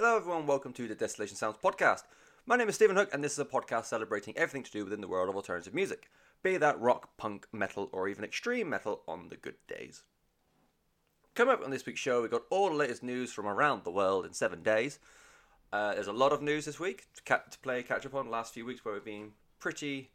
Hello, everyone. Welcome to the Desolation Sounds podcast. My name is Stephen Hook, and this is a podcast celebrating everything to do within the world of alternative music, be that rock, punk, metal, or even extreme metal on the good days. Coming up on this week's show, we got all the latest news from around the world in seven days. Uh, there's a lot of news this week to, ca- to play catch up on. The last few weeks where we've been pretty,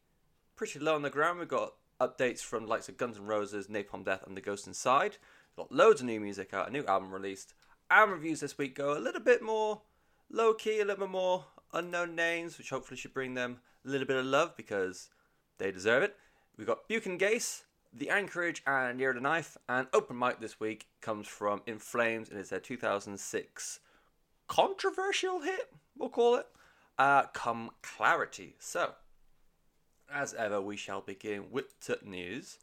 pretty low on the ground. We've got updates from likes of Guns N' Roses, Napalm Death, and The Ghost Inside. We've got loads of new music out, a new album released. Album reviews this week go a little bit more low key, a little bit more unknown names, which hopefully should bring them a little bit of love because they deserve it. We've got Buke and Gase, The Anchorage, and Near the Knife. And open mic this week comes from In Flames, and it's their 2006 controversial hit, we'll call it. Uh, Come Clarity. So, as ever, we shall begin with news.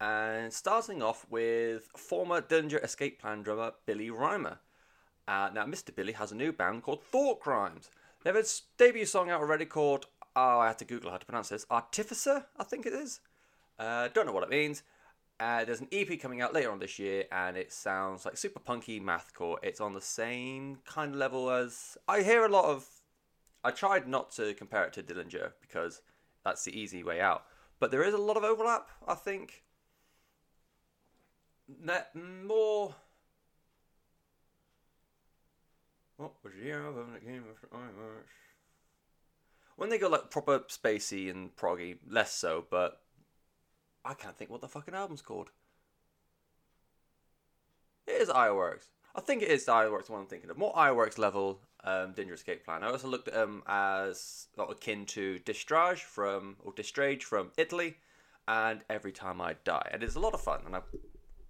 And starting off with former Dillinger Escape Plan drummer Billy Rymer. Uh, now, Mr. Billy has a new band called Thought Crimes. They have a debut song out already called, oh, I had to Google how to pronounce this, Artificer, I think it is. Uh, don't know what it means. Uh, there's an EP coming out later on this year, and it sounds like super punky mathcore. It's on the same kind of level as I hear a lot of. I tried not to compare it to Dillinger because that's the easy way out, but there is a lot of overlap. I think. That more. What was the album that came after Imarch? When they go like proper spacey and proggy, less so, but I can't think what the fucking album's called. It is Ire Works. I think it is Ire Works the one I'm thinking of. More Ire Works level um, Dangerous Escape Plan. I also looked at them as not akin to Destrage from or Destrage from Italy and Every Time I Die. And it's a lot of fun and I'm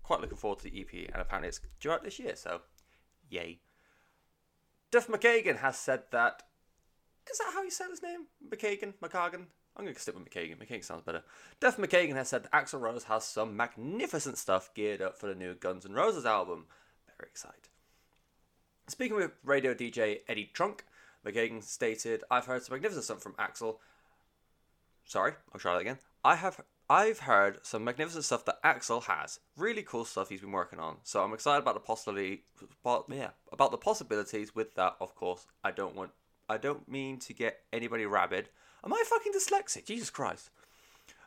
quite looking forward to the EP and apparently it's due out this year, so yay. Duff McKagan has said that is that how you say his name? McKagan? McKagan? I'm going to stick with McKagan. McKagan sounds better. Duff McKagan has said that Axl Rose has some magnificent stuff geared up for the new Guns N' Roses album. Very excited. Speaking with radio DJ Eddie Trunk, McKagan stated, I've heard some magnificent stuff from Axl. Sorry, I'll try that again. I have I've heard some magnificent stuff that Axl has. Really cool stuff he's been working on. So I'm excited about the possibility yeah, about the possibilities with that, of course. I don't want I don't mean to get anybody rabid. Am I fucking dyslexic? Jesus Christ.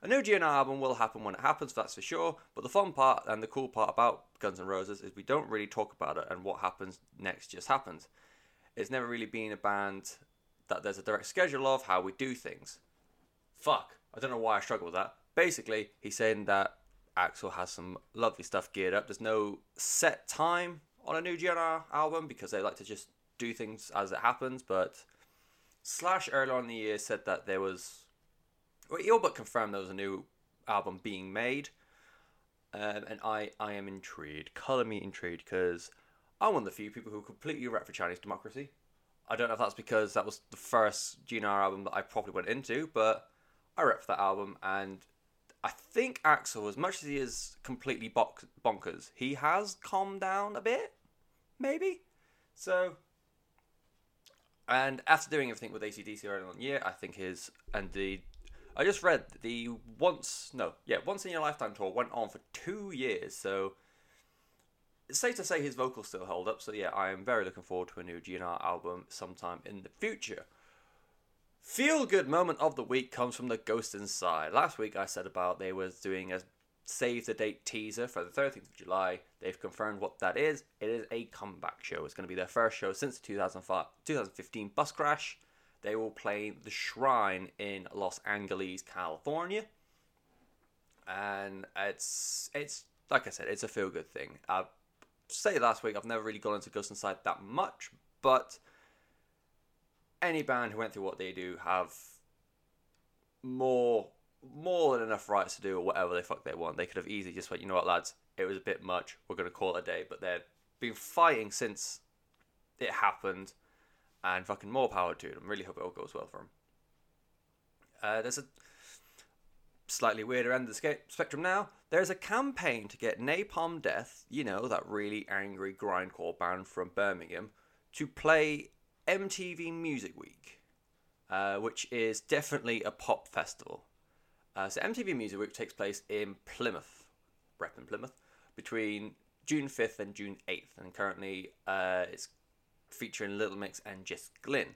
A new GNR album will happen when it happens, that's for sure. But the fun part and the cool part about Guns N' Roses is we don't really talk about it, and what happens next just happens. It's never really been a band that there's a direct schedule of how we do things. Fuck. I don't know why I struggle with that. Basically, he's saying that Axl has some lovely stuff geared up. There's no set time on a new GNR album because they like to just do things as it happens, but Slash earlier on in the year said that there was, well, he all but confirmed there was a new album being made, um, and I I am intrigued. Color me intrigued because I'm one of the few people who completely rep for Chinese democracy. I don't know if that's because that was the first GNR album that I properly went into, but I rep for that album, and I think Axl, as much as he is completely bonk- bonkers, he has calmed down a bit, maybe. So and after doing everything with ACDC earlier on year, I think his and the I just read the once no yeah once in your lifetime tour went on for two years, so it's safe to say his vocals still hold up. So yeah, I am very looking forward to a new GNR album sometime in the future. Feel good moment of the week comes from the Ghost Inside. Last week I said about they was doing a save the date teaser for the 13th of July. They've confirmed what that is. It is a comeback show. It's going to be their first show since the 2005, 2015 bus crash. They will play the Shrine in Los Angeles, California. And it's it's like I said, it's a feel good thing. I say last week I've never really gone into Ghost Inside that much, but any band who went through what they do have more more than enough rights to do whatever they fuck they want. They could have easily just went, you know what, lads, it was a bit much. We're gonna call it a day. But they've been fighting since it happened, and fucking more power to them. Really hope it all goes well for them. Uh, there's a slightly weirder end of the spectrum now. There's a campaign to get Napalm Death, you know, that really angry grindcore band from Birmingham, to play MTV Music Week, uh, which is definitely a pop festival. Uh, so MTV Music Week takes place in Plymouth, rep Plymouth, between June 5th and June 8th, and currently uh, it's featuring Little Mix and Jess Glynne.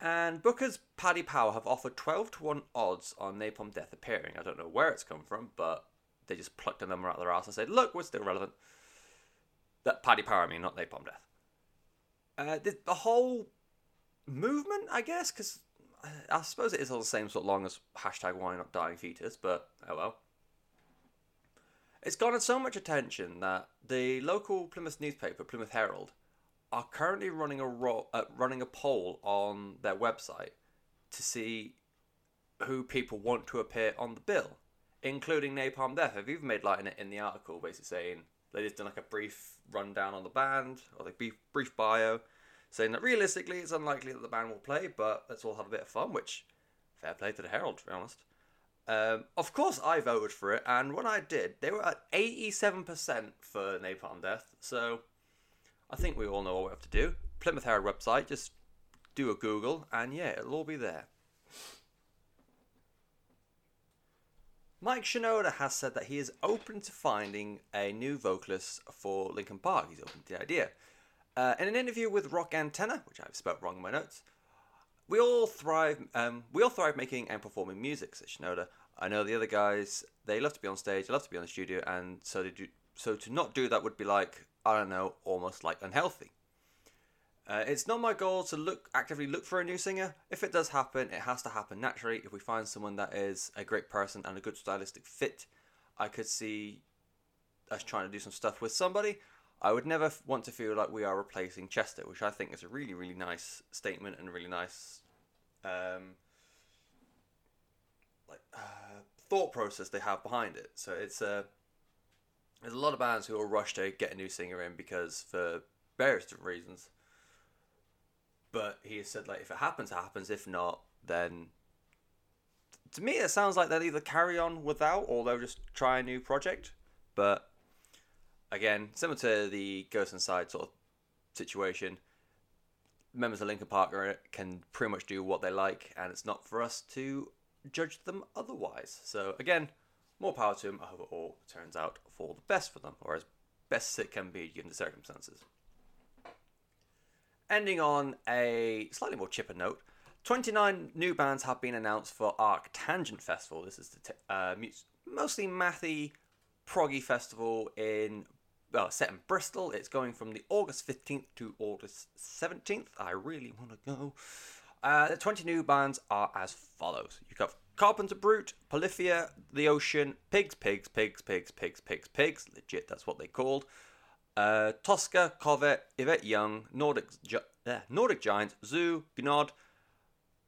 And Booker's Paddy Power have offered 12 to 1 odds on Napalm Death appearing. I don't know where it's come from, but they just plucked a number out of their ass and said, look, we're still relevant. That Paddy Power, I mean, not Napalm Death. Uh, the, whole movement, I guess, because I suppose it is all the same sort of long as hashtag why not dying fetus, but oh well. It's garnered so much attention that the local Plymouth newspaper, Plymouth Herald, are currently running a ro- uh, running a poll on their website to see who people want to appear on the bill, including Napalm Death. I've even made light in it in the article, basically saying they just done like a brief rundown on the band or like brief brief bio, saying that realistically it's unlikely that the band will play, but let's all have a bit of fun. Which fair play to the Herald, to be honest. Um, of course, I voted for it, and when I did, they were at eighty-seven percent for Napalm Death. So I think we all know what we have to do. Plymouth Herald website, just do a Google, and yeah, it'll all be there. Mike Shinoda has said that he is open to finding a new vocalist for Linkin Park. He's open to the idea. Uh, in an interview with Rock Antenna, which I've spelt wrong in my notes, we all thrive. Um, we all thrive making and performing music," said Shinoda. I know the other guys; they love to be on stage, they love to be on the studio, and so they do. So to not do that would be like I don't know, almost like unhealthy. Uh, it's not my goal to look actively look for a new singer. If it does happen, it has to happen naturally. If we find someone that is a great person and a good stylistic fit, I could see us trying to do some stuff with somebody. I would never want to feel like we are replacing Chester, which I think is a really, really nice statement and a really nice um, like uh, thought process they have behind it. So it's a uh, there's a lot of bands who will rush to get a new singer in because for various different reasons. But he has said like if it happens, it happens. If not, then to me it sounds like they'll either carry on without or they'll just try a new project. But again, similar to the Ghost Inside sort of situation, members of Linkin Park can pretty much do what they like, and it's not for us to judge them otherwise. So again, more power to them. I hope it all turns out for the best for them, or as best it can be given the circumstances. Ending on a slightly more chipper note, 29 new bands have been announced for ArcTanGent Festival. This is the t- uh, mostly mathy, proggy festival in well, set in Bristol. It's going from the August 15th to August 17th. I really want to go. Uh, the 20 new bands are as follows. You've got Carpenter Brut, Polyphia, The Ocean, Pigs, Pigs, Pigs, Pigs, Pigs, Pigs, Pigs. Legit, that's what they called. Uh, Tosca, Covet, Yvette Young, Nordic, Gi- uh, Nordic Giants, Zoo, Gnod.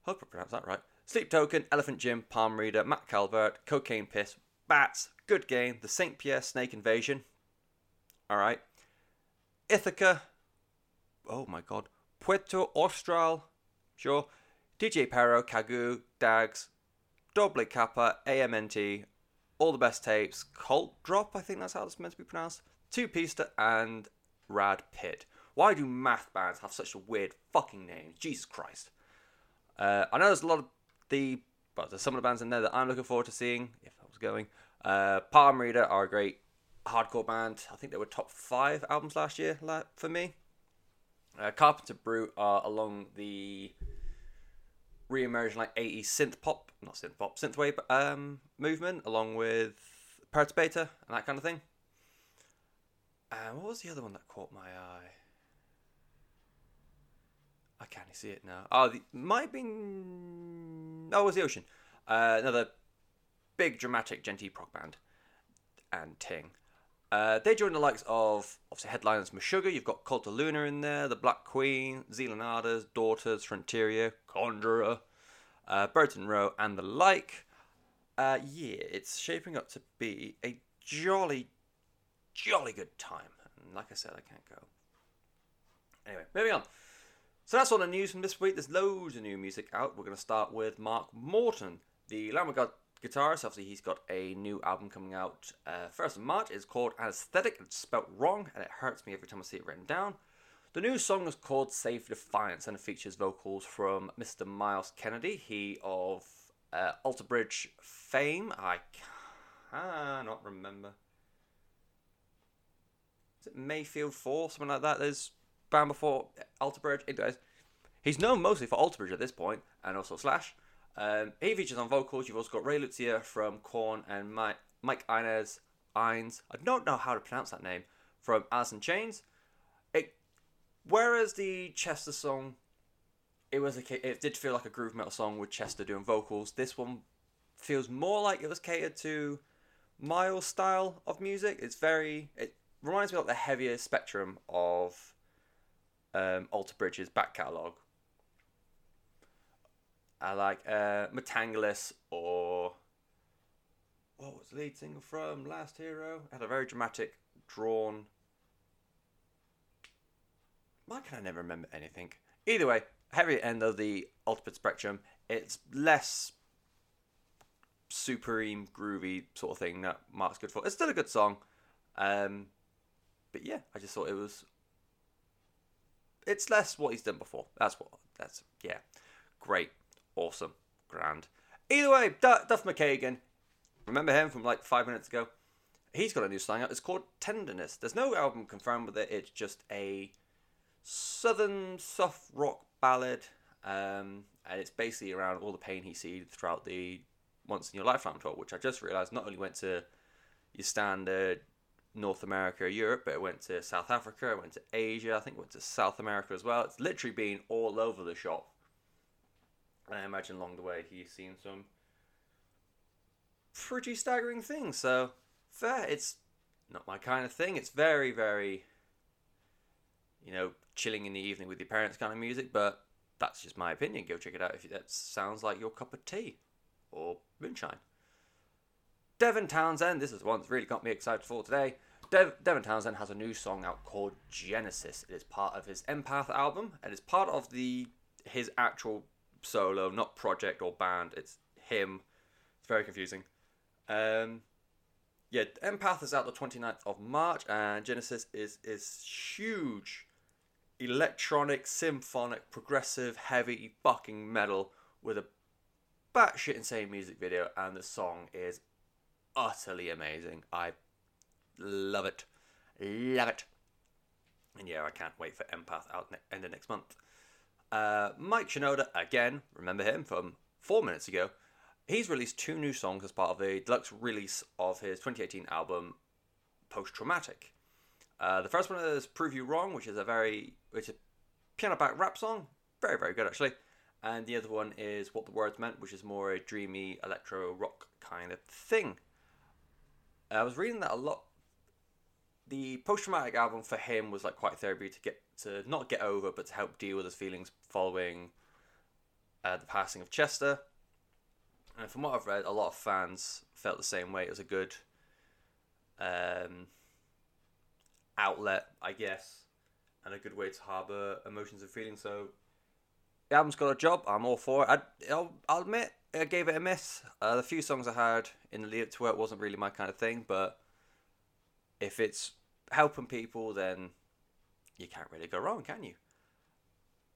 Hope I pronounced that right. Sleep Token, Elephant Gym, Palm Reader, Matt Calvert, Cocaine Piss, Bats, Good Game, The St. Pierre Snake Invasion. Alright. Ithaca. Oh my god. Puerto Austral. Sure. DJ Pero, Kagu, Dags, Doble Kappa, AMNT, All the Best Tapes, Cult Drop, I think that's how it's meant to be pronounced, Two Pista, and Rad Pit. Why do math bands have such a weird fucking name? Jesus Christ. Uh, I know there's a lot of the, but there's some of the bands in there that I'm looking forward to seeing, if I was going. Uh, Palm Reader are a great hardcore band. I think they were top five albums last year for me. Uh, Carpenter Brut are along the re-emerging like 80s synth pop, not synth pop, synthwave um, movement, along with Perturbator and that kind of thing. Uh, what was the other one that caught my eye? I can't see it now. Oh, the, might have been. Oh, it was the Ocean. Uh, another big dramatic djenty prog band and Ting. Uh, they joined the likes of obviously headliners Meshuggah. You've got Cult of Luna in there, The Black Queen, Zealand Daughters, Frontierer, Conjurer, uh, Birds in Row, and the like. Uh, yeah, it's shaping up to be a jolly, jolly good time. And like I said, I can't go. Anyway, moving on. So that's all the news from this week. There's loads of new music out. We're going to start with Mark Morton, the Lamb of God guitarist. Obviously, he's got a new album coming out uh, first of March. It's called Anesthetic. It's spelt wrong, and it hurts me every time I see it written down. The new song is called Save Defiance, and it features vocals from Mr. Myles Kennedy. He of uh, Alter Bridge fame. I cannot remember. Mayfield Four, something like that? There's band before Alter Bridge. Anyways, he's known mostly for Alter Bridge at this point, and also Slash. Um, he features on vocals. You've also got Ray Luzier from Korn and Mike, Mike Inez, Ines. I don't know how to pronounce that name. From Alice in Chains. It, whereas the Chester song, it was a it did feel like a groove metal song with Chester doing vocals. This one feels more like it was catered to Myles' style of music. It's very it reminds me of the heavier spectrum of um, Alter Bridge's back catalogue. I like uh, or what was the lead single from Last Hero? It had a very dramatic, drawn. Why can I never remember anything? Either way, heavy end of the ultimate spectrum. It's less supreme groovy sort of thing that Mark's good for. It's still a good song, um, but yeah, I just thought it was. It's less what he's done before. That's what. That's yeah, great, awesome, grand. Either way, Duff McKagan, remember him from like five minutes ago? He's got a new song out. It's called Tenderness. There's no album confirmed with it. It's just a southern soft rock ballad, um, and it's basically around all the pain he sees throughout the Once in Your Lifetime tour, which I just realised not only went to your standard North America, Europe, but it went to South Africa, it went to Asia, I think it went to South America as well. It's literally been all over the shop. And I imagine along the way he's seen some pretty staggering things. So, fair. It's not my kind of thing. It's very, very, you know, chilling in the evening with your parents kind of music, but that's just my opinion. Go check it out if that sounds like your cup of tea or moonshine. Devin Townsend, this is the one that's really got me excited for today. Dev- Devin Townsend has a new song out called Genesis. It is part of his Empath album and it's part of the his actual solo, not project or band. It's him. It's very confusing. Um, yeah, Empath is out the 29th of March, and Genesis is is huge, electronic, symphonic, progressive, heavy fucking metal with a batshit insane music video, and the song is utterly amazing. I love it, love it, and yeah, I can't wait for Empath out ne- end of next month. Uh, Mike Shinoda again, remember him from four minutes ago. He's released two new songs as part of the deluxe release of his 2018 album Post Traumatic. Uh, the first one is Prove You Wrong, which is a very which is piano back rap song, very very good actually. And the other one is What the Words Meant, which is more a dreamy electro rock kind of thing. I was reading that a lot. The post traumatic album for him was like quite therapy to get to not get over, but to help deal with his feelings following uh, the passing of Chester. And from what I've read, a lot of fans felt the same way. It was a good um, outlet, I guess, and a good way to harbour emotions and feelings. So the album's got a job. I'm all for it. I, will I'll admit, I gave it a miss. Uh, the few songs I had in the lead up to it wasn't really my kind of thing, but if it's helping people, then you can't really go wrong, can you?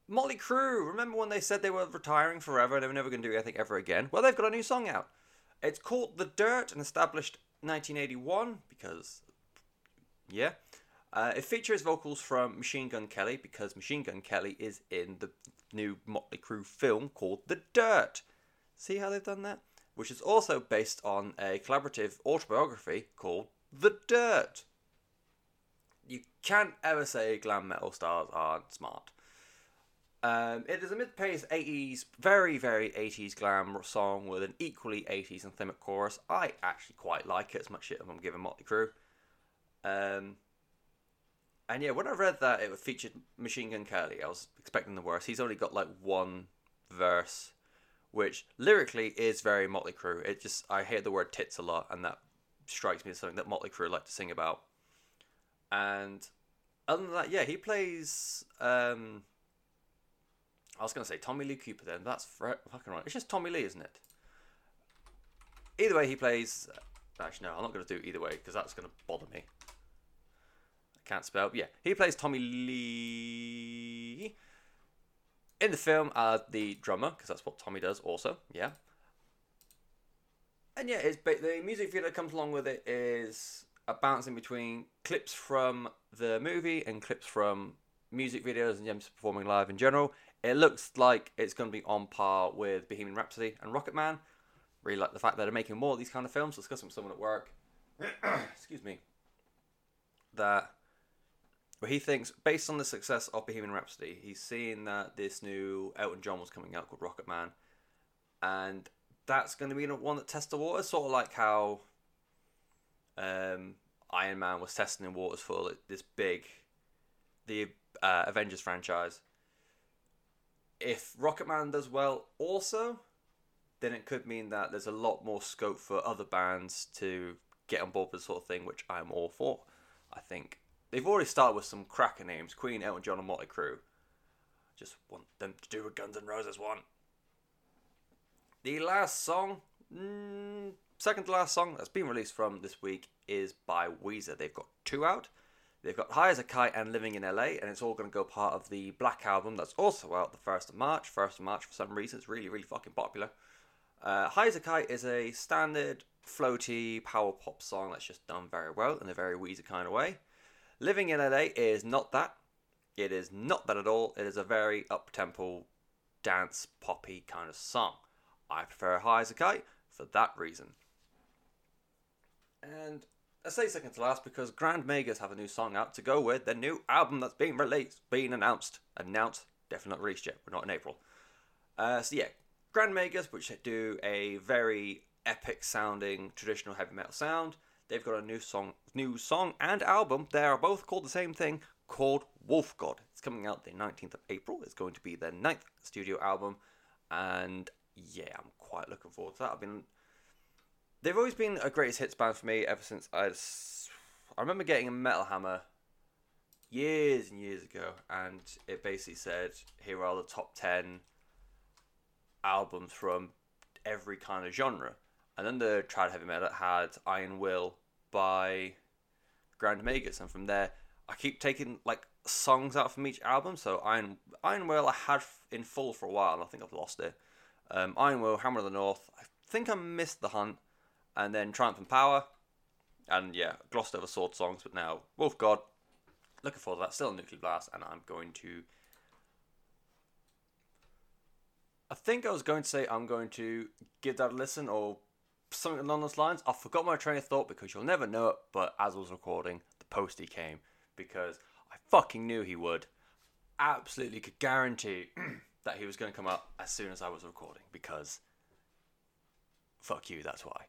Motley Crue, remember when they said they were retiring forever, and they were never going to do anything ever again? Well, they've got a new song out. It's called The Dirt and established 1981 because, yeah. Uh, it features vocals from Machine Gun Kelly because Machine Gun Kelly is in the new Motley Crue film called The Dirt. See how they've done that? Which is also based on a collaborative autobiography called The Dirt. You can't ever say glam metal stars aren't smart. Um, it is a mid-paced 80s, very, very 80s glam song with an equally 80s anthemic chorus. I actually quite like it as much shit as I'm giving Motley Crue. Um, and yeah, when I read that it featured Machine Gun Kelly, I was expecting the worst. He's only got like one verse, which lyrically is very Motley Crue. It just I hear the word tits a lot, and that strikes me as something that Motley Crue like to sing about. And other than that, yeah, he plays. Um, I was going to say Tommy Lee Cooper then. That's fucking right. It's just Tommy Lee, isn't it? Either way, he plays. Actually, no, I'm not going to do either way because that's going to bother me. I can't spell. Yeah, he plays Tommy Lee in the film as the drummer because that's what Tommy does. Also, yeah. And yeah, it's the music video that comes along with it is a bouncing between clips from the movie and clips from music videos and James performing live in general, it looks like it's going to be on par with Bohemian Rhapsody and Rocket Man. Really like the fact that they're making more of these kind of films. Discussing with someone at work, excuse me, that where he thinks, based on the success of Bohemian Rhapsody, he's seeing that this new Elton John was coming out called Rocket Man, and that's going to be the one that tests the waters, sort of like how um, Iron Man was testing the waters for this big, the uh, Avengers franchise. If Rocket Man does well, also, then it could mean that there's a lot more scope for other bands to get on board with the sort of thing, which I'm all for. I think they've already started with some cracker names: Queen, Elton John, and Motley Crue. Just want them to do what Guns N' Roses one. The last song, mm, second to last song that's been released from this week is by Weezer. They've got two out. They've got High as a Kite and Living in LA, and it's all going to go part of the Black album that's also out the 1st of March. 1st of March, for some reason, it's really, really fucking popular. Uh, High as a Kite is a standard, floaty power pop song that's just done very well in a very Weezer kind of way. Living in LA is not that. It is not that at all. It is a very up tempo, dance poppy kind of song. I prefer High as a Kite for that reason. And I say second to last because Grand Magus have a new song out to go with their new album that's being released, being announced. Announced, definitely not released yet. We're not in April. Uh, so yeah, Grand Magus, which do a very epic sounding traditional heavy metal sound. They've got a new song, new song and album. They are both called the same thing, called Wolf God. It's coming out the 19th of April. It's going to be their ninth studio album, and yeah, I'm quite looking forward to that. I've been they've always been a greatest hits band for me ever since I. I remember getting a Metal Hammer years and years ago, and it basically said, "Here are the top ten albums from every kind of genre." And then the trad heavy metal had Iron Will by Grand Magus, and from there, I keep taking like songs out from each album. So Iron Iron Will I had in full for a while, and I think I've lost it. Um, Iron Will, Hammer of the North. I think I missed the Hunt and then Triumph and Power, and yeah, glossed over sword songs, but now Wolf God. Looking forward to that. Still Nuclear Blast, and I'm going to. I think I was going to say I'm going to give that a listen or something along those lines. I forgot my train of thought because you'll never know it, but as I was recording, the postie came because I fucking knew he would. Absolutely could guarantee that he was going to come up as soon as I was recording because fuck you, that's why.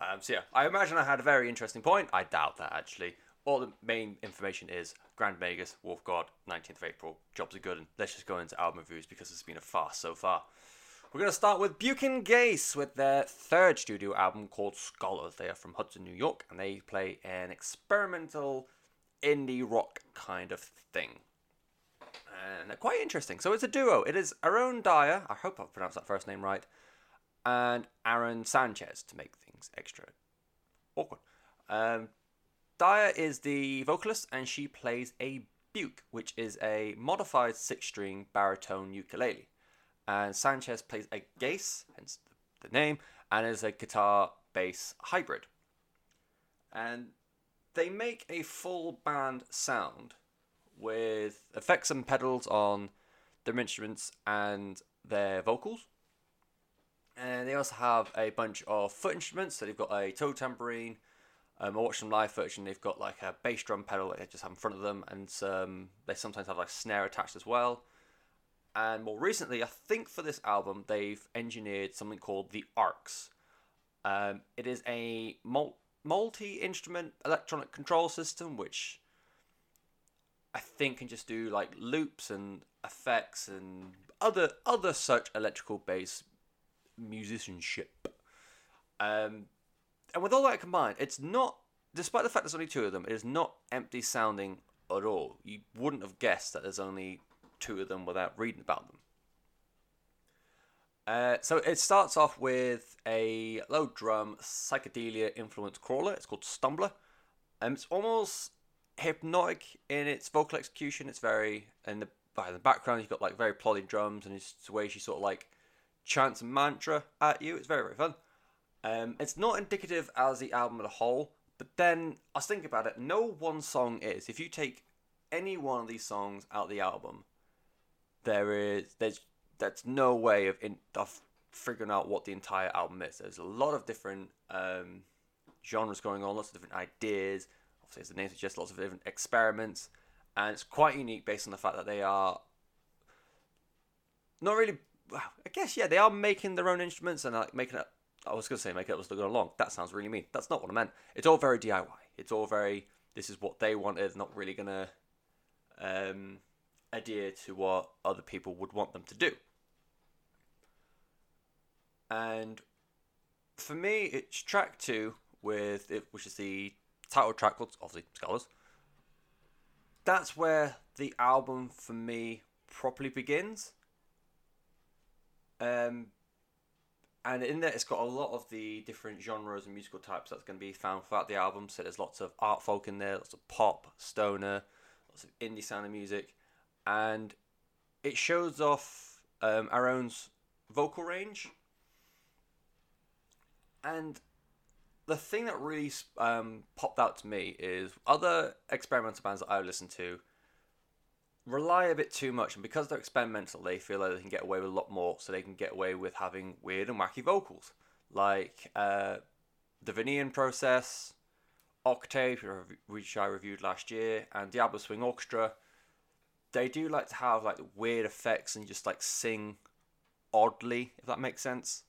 Um, so yeah, I imagine I had a very interesting point. I doubt that actually. All the main information is Grand Magus, Wolf God, 19th of April. Jobs are good, and let's just go into album reviews because it's been a farce so far. We're going to start with Buke and Gase with their third studio album called Scholars. They are from Hudson, New York, and they play an experimental indie rock kind of thing. And they're quite interesting. So it's a duo. It is Arone Dyer, I hope I've pronounced that first name right, and Aron Sanchez to make things extra awkward. Um, Dyer is the vocalist, and she plays a buke, which is a modified six-string baritone ukulele. And Sanchez plays a gase, hence the name, and is a guitar bass hybrid. And they make a full band sound with effects and pedals on their instruments and their vocals. And they also have a bunch of foot instruments. So they've got a toe tambourine. Um, I watched them live version. They've got like a bass drum pedal that they just have in front of them, and some, they sometimes have like snare attached as well. And more recently, I think for this album, they've engineered something called the Arcs. Um, it is a multi-instrument electronic control system, which I think can just do like loops and effects and other other such electrical bass musicianship. Um, and with all that combined, it's not, despite the fact there's only two of them, it is not empty sounding at all. You wouldn't have guessed that there's only two of them without reading about them. Uh, so it starts off with a low drum psychedelia influenced crawler. It's called Stumbler. Um, it's almost hypnotic in its vocal execution. It's very in the in the background. You've got like very plodding drums, and it's the way she sort of like chants mantra at you. It's very, very fun. Um, it's not indicative as the album as a whole, but then I was thinking about it. No one song is. If you take any one of these songs out of the album, there is there's that's no way of in of figuring out what the entire album is. There's a lot of different um, genres going on, lots of different ideas. Obviously, as the name suggests, lots of different experiments, and it's quite unique based on the fact that they are not really. Well, I guess yeah, they are making their own instruments and like making it. I was gonna say make it was they go along. That sounds really mean. That's not what I meant. It's all very DIY. It's all very. This is what they wanted. Not really gonna um, adhere to what other people would want them to do. And for me, it's track two with it, which is the title track, called obviously Scholars. That's where the album for me properly begins. Um, and in there, it's got a lot of the different genres and musical types that's going to be found throughout the album. So there's lots of art folk in there, lots of pop, stoner, lots of indie sounding music, and it shows off um, Aaron's vocal range and the thing that really um, popped out to me is other experimental bands that I listen to rely a bit too much, and because they're experimental, they feel like they can get away with a lot more, so they can get away with having weird and wacky vocals, like uh, the Venean Process, Octave, which I reviewed last year, and Diablo Swing Orchestra. They do like to have like weird effects and just like sing oddly, if that makes sense.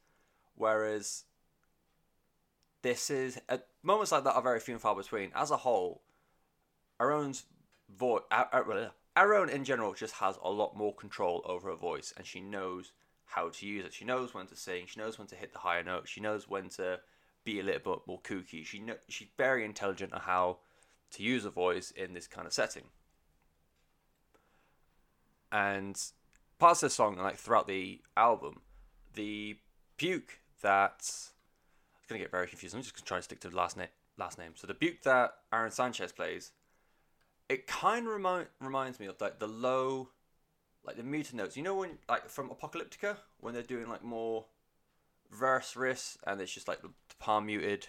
Whereas this is uh, moments like that are very few and far between. As a whole, Aaron's voice, Aaron in general just has a lot more control over her voice, and she knows how to use it. She knows when to sing. She knows when to hit the higher notes. She knows when to be a little bit more kooky. She know, she's very intelligent on how to use a voice in this kind of setting. And parts of the song, like throughout the album, the puke that it's to get very confused. I'm just to try to stick to the last name. Last name. So the Buke that Aron Sanchez plays, it kind of remind, reminds me of like the low, like the muted notes. You know when like from Apocalyptica when they're doing like more verse riffs and it's just like the palm muted.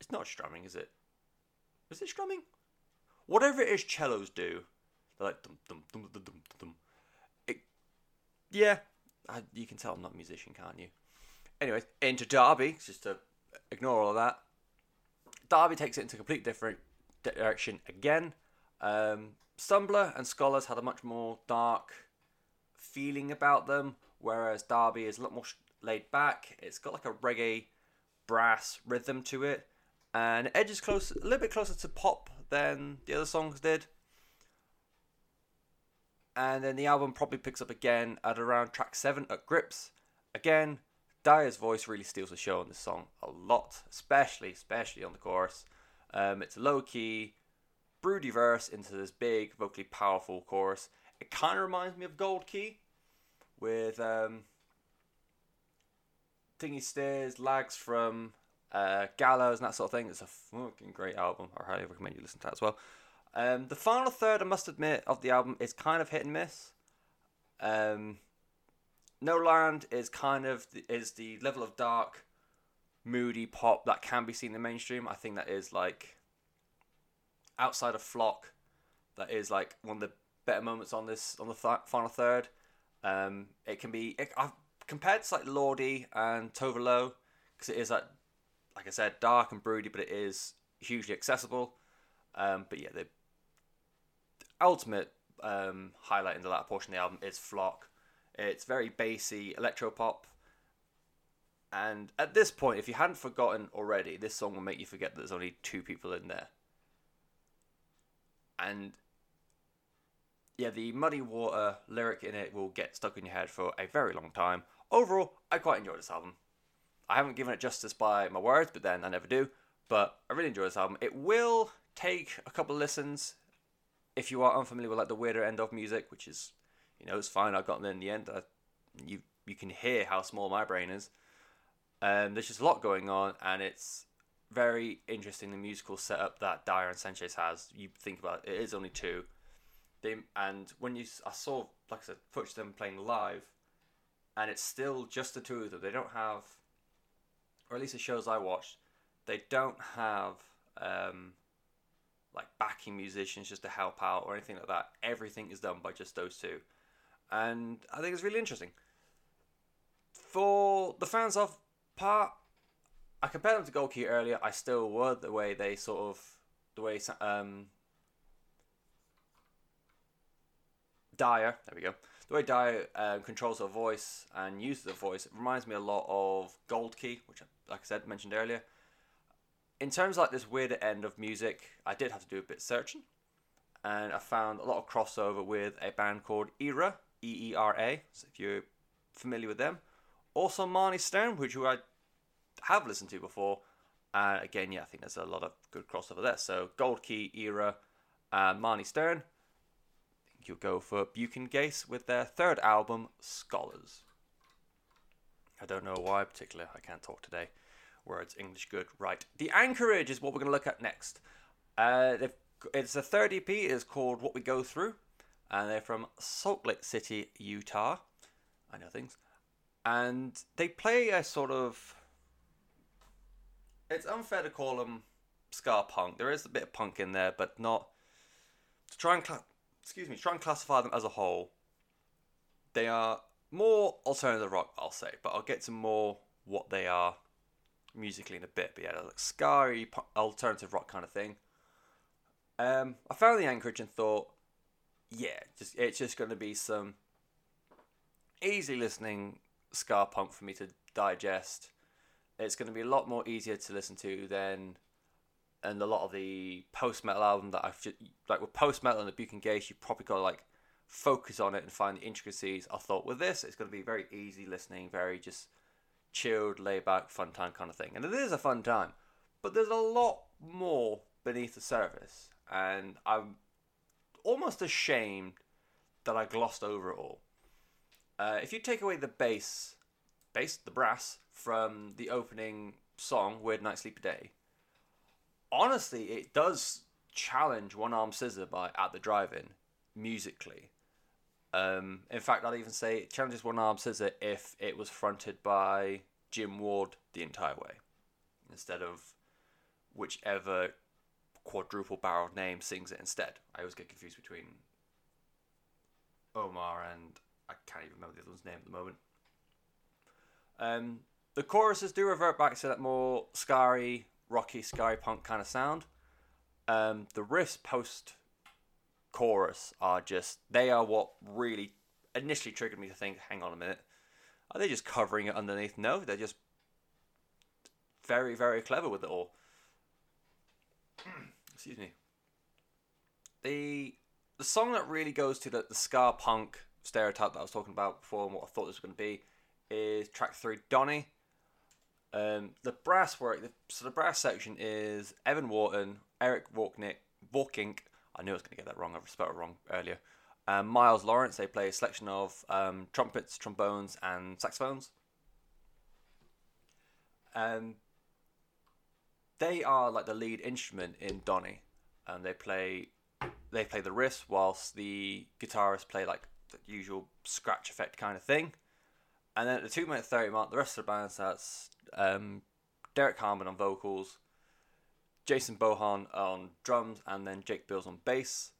It's not strumming, is it? Is it strumming? Whatever it is, cellos do. They're like dum dum dum dum dum dum. It, yeah, I, you can tell I'm not a musician, can't you? Anyways, into Derby, just to ignore all of that. Derby takes it into a complete different direction again. Um, Stumbler and Scholars had a much more dark feeling about them, whereas Derby is a lot more laid back. It's got like a reggae brass rhythm to it, and edges close a little bit closer to pop than the other songs did. And then the album probably picks up again at around track seven at Grips. Again, Dyer's voice really steals the show on this song a lot, especially especially on the chorus. Um, it's a low key, broody verse into this big, vocally powerful chorus. It kind of reminds me of Gold Key, with um, Thingy Stairs, lags from uh, Gallows and that sort of thing. It's a fucking great album. I highly recommend you listen to that as well. Um, the final third, I must admit, of the album is kind of hit and miss. Um, no Land is kind of the, is the level of dark, moody pop that can be seen in the mainstream. I think that is like outside of Flock, that is like one of the better moments on this on the th- final third. Um, it can be it, I've compared to like Lorde and Tove Lo because it is like like I said dark and broody, but it is hugely accessible. Um, but yeah, the ultimate um, highlight in the latter portion of the album is Flock. It's very bassy electro pop. And at this point, if you hadn't forgotten already, this song will make you forget that there's only two people in there. And yeah, the muddy water lyric in it will get stuck in your head for a very long time. Overall, I quite enjoy this album. I haven't given it justice by my words, but then I never do. But I really enjoy this album. It will take a couple of listens if you are unfamiliar with like the weirder end of music, which is you know, it's fine. I got there in the end. I, you you can hear how small my brain is. Um, there's just a lot going on, and it's very interesting the musical setup that Dyer and Sanchez has. You think about it, it is only two. They and when you I saw like I said footage them playing live, and it's still just the two of them. They don't have, or at least the shows I watched, they don't have um, like backing musicians just to help out or anything like that. Everything is done by just those two, and I think it's really interesting. For the fans of part, I compared them to Gold Key earlier. I still were the way they sort of the way um Dyer, there we go. The way Dyer um, controls her voice and uses her voice, reminds me a lot of Gold Key, which, like I said, mentioned earlier. In terms of like this weirder end of music, I did have to do a bit searching, and I found a lot of crossover with a band called Eera, E E R A. So if you're familiar with them, also Marnie Stern, which I have listened to before. And again, yeah, I think there's a lot of good crossover there. So Gold Key, Eera, and uh, Marnie Stern I think you'll go for Buke and Gase with their third album, Scholars. I don't know why particular, I can't talk today. Words, English good, right. The Anchorage is what we're going to look at next. Uh, it's a third EP, it is called What We Go Through, and they're from Salt Lake City, Utah. I know things. And they play a sort of. It's unfair to call them ska punk. There is a bit of punk in there, but not. To try and cl- excuse me, try and classify them as a whole, they are more alternative rock, I'll say, but I'll get to more what they are musically in a bit. But yeah, like scary alternative rock kind of thing. Um, I found the Anchorage and thought, yeah, just it's just going to be some easy listening ska punk for me to digest. It's going to be a lot more easier to listen to than and a lot of the post metal album that I've just, like with post metal and the Buke and Gase, you probably got to like focus on it and find the intricacies. I thought with this, it's going to be very easy listening, very just chilled, laid back, fun time kind of thing. And it is a fun time, but there's a lot more beneath the surface, and I'm almost ashamed that I glossed over it all. Uh, if you take away the bass, bass, the brass from the opening song, "Weird Night, Sleepy Day," honestly, it does challenge One Arm Scissor by at the drive-in musically. Um, in fact, I'd even say challenges One Arm says Scissor if it was fronted by Jim Ward the entire way, instead of whichever quadruple barreled name sings it instead. I always get confused between Omar and I can't even remember the other one's name at the moment. Um, the choruses do revert back to that more scary rocky scary punk kind of sound. Um, the riffs post chorus are just they are what really initially triggered me to think, hang on a minute, are they just covering it underneath? No, they're just very very clever with it all. Excuse me. The the song that really goes to the, the ska punk stereotype that I was talking about before and what I thought this was going to be is track three, Donny. Um, the brass work, the, so the brass section is Evan Wharton, Eric Vorknick, Vorkink, I knew I was going to get that wrong, I spelled it wrong earlier. Um, Miles Lawrence, they play a selection of um, trumpets, trombones, and saxophones. Um, they are like the lead instrument in Donny, and they play they play the riffs whilst the guitarists play like the usual scratch effect kind of thing. And then at the two minute thirty mark, the rest of the band starts um, Derek Harmon on vocals, Jason Bohan on drums, and then Jake Bills on bass.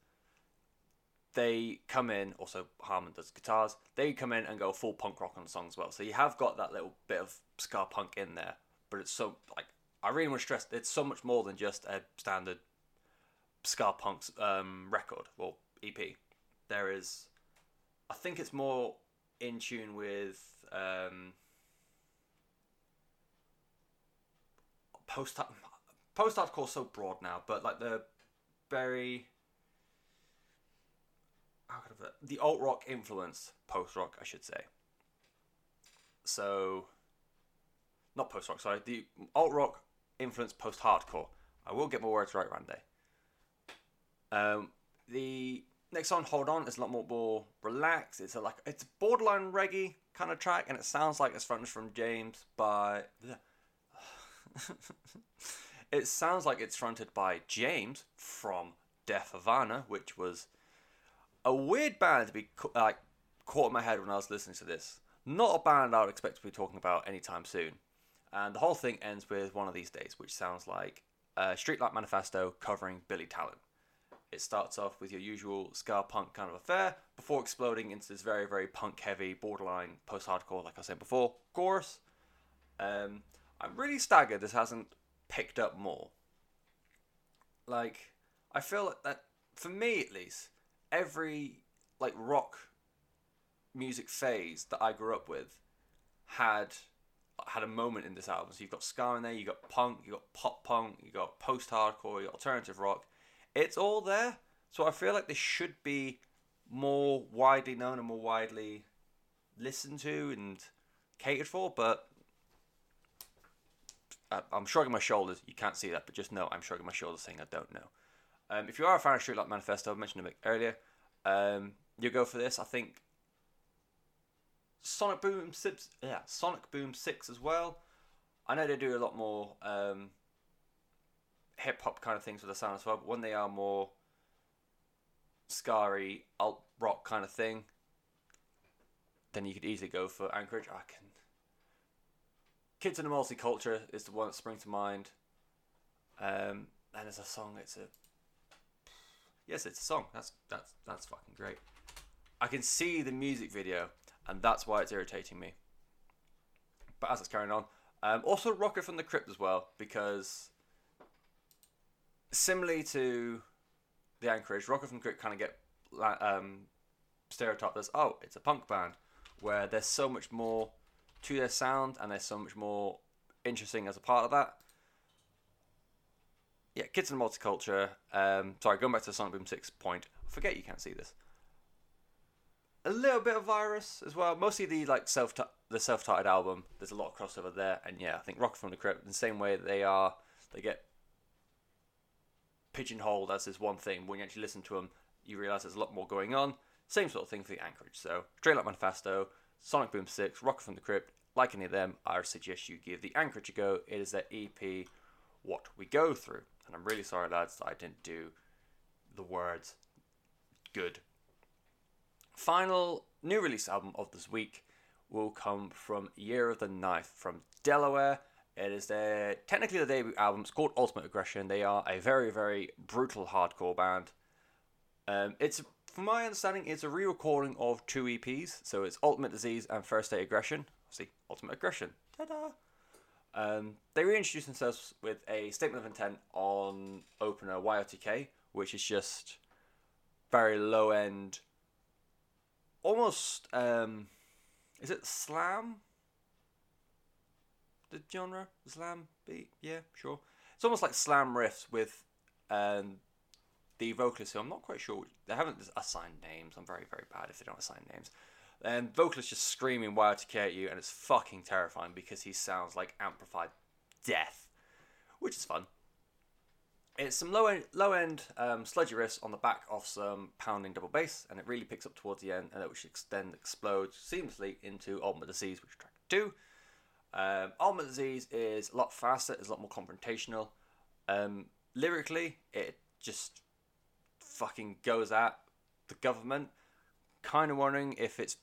They come in, also Harmon does guitars. They come in and go full punk rock on the song as well. So you have got that little bit of ska punk in there, but it's so like I really want to stress it's so much more than just a standard ska punk um, record or EP. There is, I think it's more in tune with um, post post hardcore so broad now, but like the very I the alt rock influence post rock, I should say. So, not post rock, sorry, the alt rock influence post hardcore. I will get my words right one day. Um, the next song, Hold On, is a lot more, more relaxed. It's a like it's borderline reggae kind of track, and it sounds like it's from James by. it sounds like it's fronted by James from Dead Havana, which was a weird band to be like caught in my head when I was listening to this. Not a band I would expect to be talking about anytime soon. And the whole thing ends with one of these days, which sounds like uh, Streetlight Manifesto covering Billy Talent. It starts off with your usual ska punk kind of affair before exploding into this very, very punk heavy, borderline post hardcore, like I said before, chorus. Um, I'm really staggered this hasn't picked up more. Like, I feel that, for me at least, every like rock music phase that I grew up with had had a moment in this album. So you've got ska in there, you got punk, you got pop punk, you got post hardcore, you got alternative rock. It's all there. So I feel like this should be more widely known and more widely listened to and catered for, but I'm shrugging my shoulders. You can't see that, but just know I'm shrugging my shoulders saying I don't know. Um, if you are a fan of Streetlight Manifesto, I mentioned it earlier, um, you go for this. I think Sonic Boom Six, yeah, Sonic Boom Six as well. I know they do a lot more um, hip hop kind of things with the sound as well, but when they are more scary alt rock kind of thing, then you could easily go for Anchorage. I can. Kids in the Multiculture is the one that springs to mind. Um, and as a song, it's a yes, it's a song. That's that's that's fucking great. I can see the music video and that's why it's irritating me. But as it's carrying on, um, also Rocket from the Crypt as well, because similarly to the Anchorage, Rocket from the Crypt kind of get um, stereotyped as oh, it's a punk band, where there's so much more to their sound and there's so much more interesting as a part of that. Yeah, kids in multiculture. Um, sorry, going back to the Sonic Boom Six point. Forget you can't see this a little bit of virus as well. Mostly the like self the self titled album. There's a lot of crossover there, and yeah, I think Rock from the Crypt, in the same way they are, they get pigeonholed as this one thing. When you actually listen to them, you realize there's a lot more going on. Same sort of thing for the Anchorage. So Streetlight Manifesto, Sonic Boom Six, Rocket from the Crypt. Like any of them, I suggest you give the Anchorage a go. It is their EP, What We Go Through, and I'm really sorry, lads, that I didn't do the words good Final new release album of this week will come from Year of the Knife from Delaware. It is their technically the debut album. It's called Ultimate Aggression. They are a very very brutal hardcore band. Um, it's from my understanding, it's a re-recording of two EPs. So it's Ultimate Disease and First Day Aggression. See, Ultimate Aggression. Ta-da! Um, they reintroduced themselves with a statement of intent on opener YOTK, which is just very low end almost um, is it slam? The genre slam beat, yeah, sure. It's almost like slam riffs with um, the vocalist who I'm not quite sure. They haven't assigned names. I'm very very bad if they don't assign names. And vocalist just screaming YOTK at you, and it's fucking terrifying because he sounds like amplified death, which is fun. It's some low end, low end um, sludgy riffs on the back of some pounding double bass, and it really picks up towards the end, and it which then explodes seamlessly into Ultimate Disease, which is track two. Um, Ultimate Disease is a lot faster, it's a lot more confrontational. Um, lyrically, it just fucking goes at the government. Kind of wondering if it's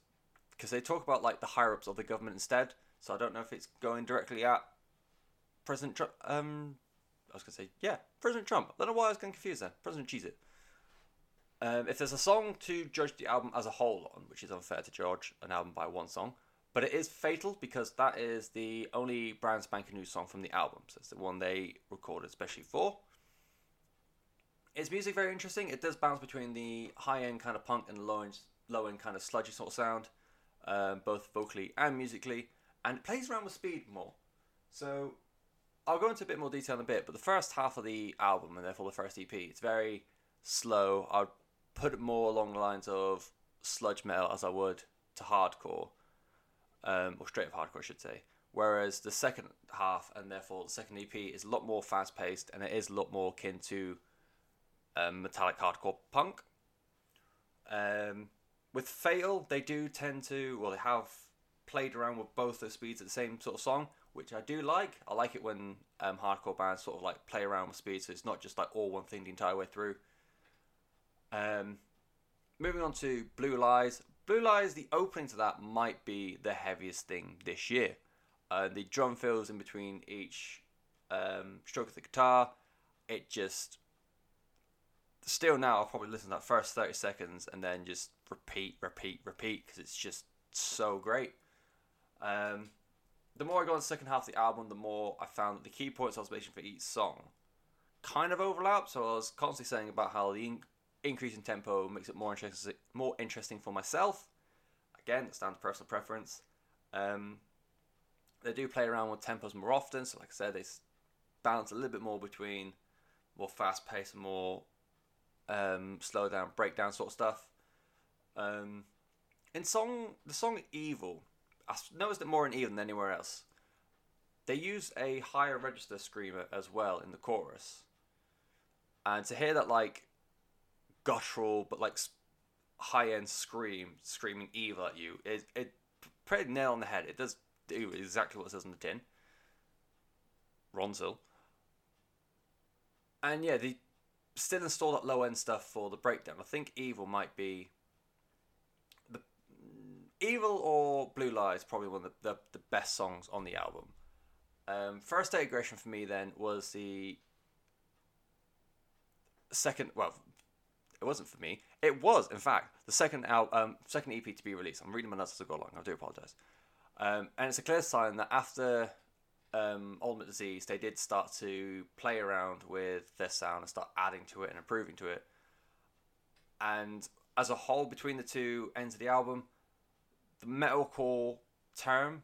because they talk about like the higher ups of the government instead, so I don't know if it's going directly at President Trump. Um, I was to say, yeah, President Trump. I don't know why I was getting confused there. President cheese It. Um, if there's a song to judge the album as a whole on, which is unfair to judge an album by one song, but it is fatal because that is the only brand spanking new song from the album. So it's the one they recorded especially for. Is music very interesting? It does bounce between the high end kind of punk and the low end, low end kind of sludgy sort of sound, um, both vocally and musically, and it plays around with speed more. So I'll go into a bit more detail in a bit, but the first half of the album and therefore the first EP, it's very slow. I'd put it more along the lines of sludge metal as I would to hardcore, um, or straight up hardcore, I should say. Whereas the second half and therefore the second EP is a lot more fast paced and it is a lot more akin to um, metallic hardcore punk. Um, with Fatal, they do tend to, well, they have played around with both those speeds at the same sort of song which I do like. I like it when um, hardcore bands sort of like play around with speed, so it's not just like all one thing the entire way through. Um, moving on to Blue Lies. Blue Lies, the opening to that might be the heaviest thing this year. Uh, the drum fills in between each um, stroke of the guitar it just still now I'll probably listen to that first 30 seconds and then just repeat, repeat, repeat because it's just so great. Um, the more I got on the second half of the album, the more I found that the key points I was making for each song kind of overlap. So I was constantly saying about how the in- increase in tempo makes it more interesting, more interesting for myself. Again, it's down to personal preference. Um, they do play around with tempos more often, so like I said, they balance a little bit more between more fast paced and more um, slow down, breakdown sort of stuff. Um, in song, the song "Evil," I noticed it more in "Evil" than anywhere else. They use a higher register screamer as well in the chorus, and to hear that like guttural but like high end scream screaming evil at you is it pretty nail on the head. It does do exactly what it says on the tin. Ronseal. And yeah, they still install that low end stuff for the breakdown. I think Evil might be the Evil or Blue Lies probably one of the, the, the best songs on the album. Um, First Day Aggression for me then was the second. Well, it wasn't for me. It was, in fact, the second al- um, second EP to be released. I'm reading my notes as I go along. I do apologize. Um, and it's a clear sign that after um, Ultimate Disease, they did start to play around with their sound and start adding to it and improving to it. And as a whole, between the two ends of the album, the metalcore term,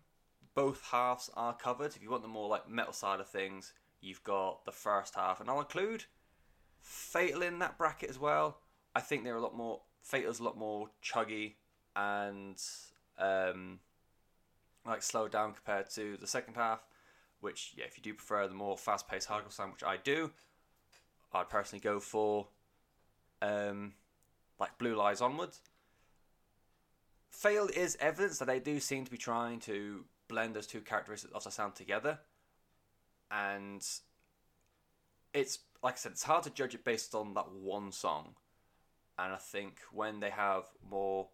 both halves are covered. If you want the more like metal side of things, you've got the first half, and I'll include Fatal in that bracket as well. I think they're a lot more Fatal's a lot more chuggy and um, like slowed down compared to the second half. Which, yeah, if you do prefer the more fast-paced hardcore sound, which I do, I'd personally go for um, like Blue Lies onwards. Fail is evidence that they do seem to be trying to blend those two characteristics of the sound together, and it's like I said, it's hard to judge it based on that one song. And I think when they have more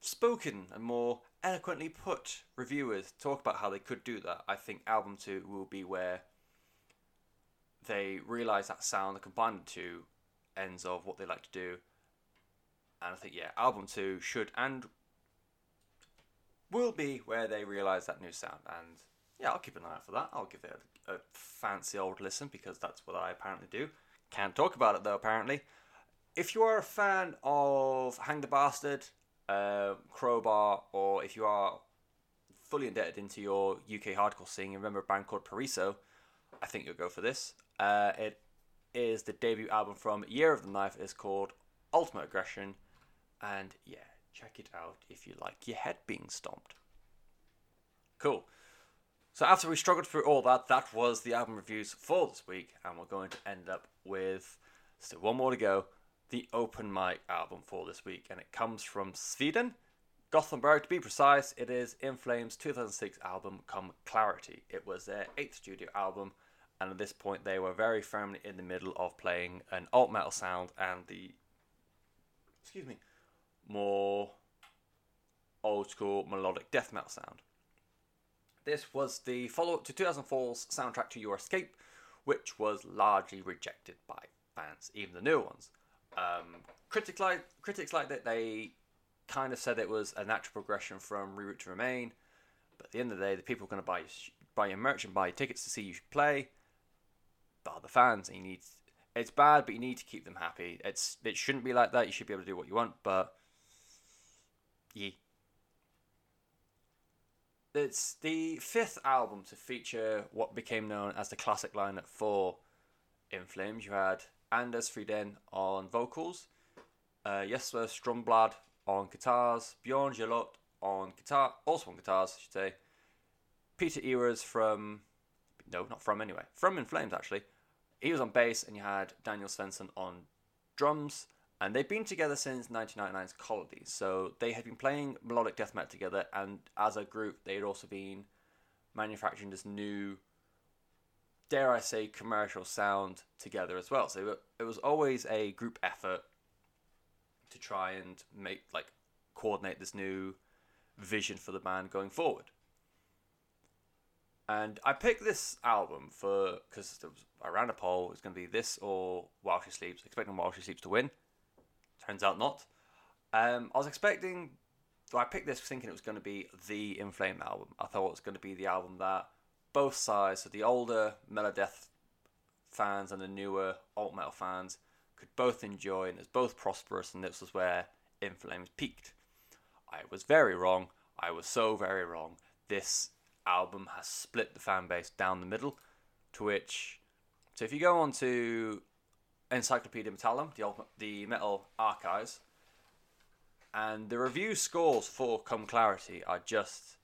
spoken and more eloquently put reviewers talk about how they could do that, I think album two will be where they realize that sound and combine the two ends of what they like to do. And I think yeah, album two should and will be where they realize that new sound. And yeah, I'll keep an eye out for that. I'll give it a, a fancy old listen because that's what I apparently do. Can't talk about it though, apparently. If you are a fan of Hang the Bastard, uh, Crowbar, or if you are fully indebted into your UK hardcore scene, remember a band called Pariso, I think you'll go for this. Uh, it is the debut album from Year of the Knife. It's called Ultimate Aggression, and yeah, check it out if you like your head being stomped. Cool. So after we struggled through all that, that was the album reviews for this week, and we're going to end up with still one more to go. The open mic album for this week, and it comes from Sweden, Gothenburg to be precise. It is In Flames' 2006 album, Come Clarity. It was their eighth studio album, and at this point, they were very firmly in the middle of playing an alt metal sound and the excuse me more old school melodic death metal sound. This was the follow up to 2004's soundtrack to Your Escape, which was largely rejected by fans, even the new ones. Um, critics like critics liked it. They kind of said it was a natural progression from Reroute to Remain, but at the end of the day, the people are going to buy buy your merch and buy your tickets to see you play. But the fans, and you need it's bad, but you need to keep them happy. It's it shouldn't be like that. You should be able to do what you want, but yeah, it's the fifth album to feature what became known as the classic lineup for In Flames. You had Anders Fridén on vocals, uh, Jesper Stromblad on guitars, Bjorn Gelotte on guitar, also on guitars, I should say. Peter Iwers from, no, not from anyway, from In Flames actually. He was on bass, and you had Daniel Svensson on drums, and they've been together since 1999's Colony. So they had been playing melodic death metal together, and as a group, they had also been manufacturing this new, dare I say, commercial sound together as well. So it was always a group effort to try and make like coordinate this new vision for the band going forward. And I picked this album for because I ran a poll. It's going to be this or While She Sleeps. Expecting While She Sleeps to win. Turns out not. Um, I was expecting. Well, I picked this thinking it was going to be the In Flame album. I thought it was going to be the album that both sides, so the older Melodeath fans and the newer alt metal fans, could both enjoy, and it's both prosperous. And this was where In Flames peaked. I was very wrong. I was so very wrong. This album has split the fan base down the middle, to which, so if you go on to Encyclopedia Metallum, the the metal archives, and the review scores for Come Clarity are just,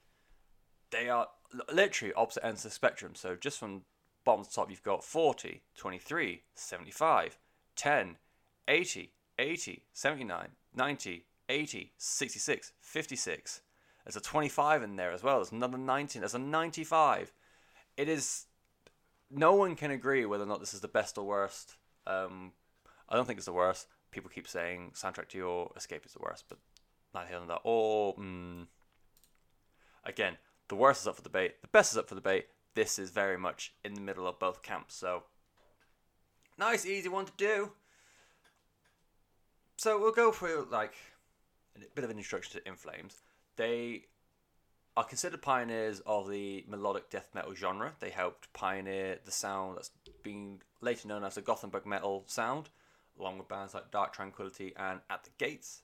they are literally opposite ends of the spectrum. So just from bottom to top, you've got 40, 23, 75, 10, 80, 80, 79, 90, 80, 66, 56. There's a 25 in there as well. There's another 19. There's a 95. It is. No one can agree whether or not this is the best or worst. Um, I don't think it's the worst. People keep saying soundtrack to your escape is the worst, but not hearing that. Or mm, again, the worst is up for debate. The best is up for debate. This is very much in the middle of both camps. So nice, easy one to do. So we'll go through like a bit of an introduction to In Flames. They are considered pioneers of the melodic death metal genre. They helped pioneer the sound that's been later known as the Gothenburg metal sound, along with bands like Dark Tranquillity and At the Gates.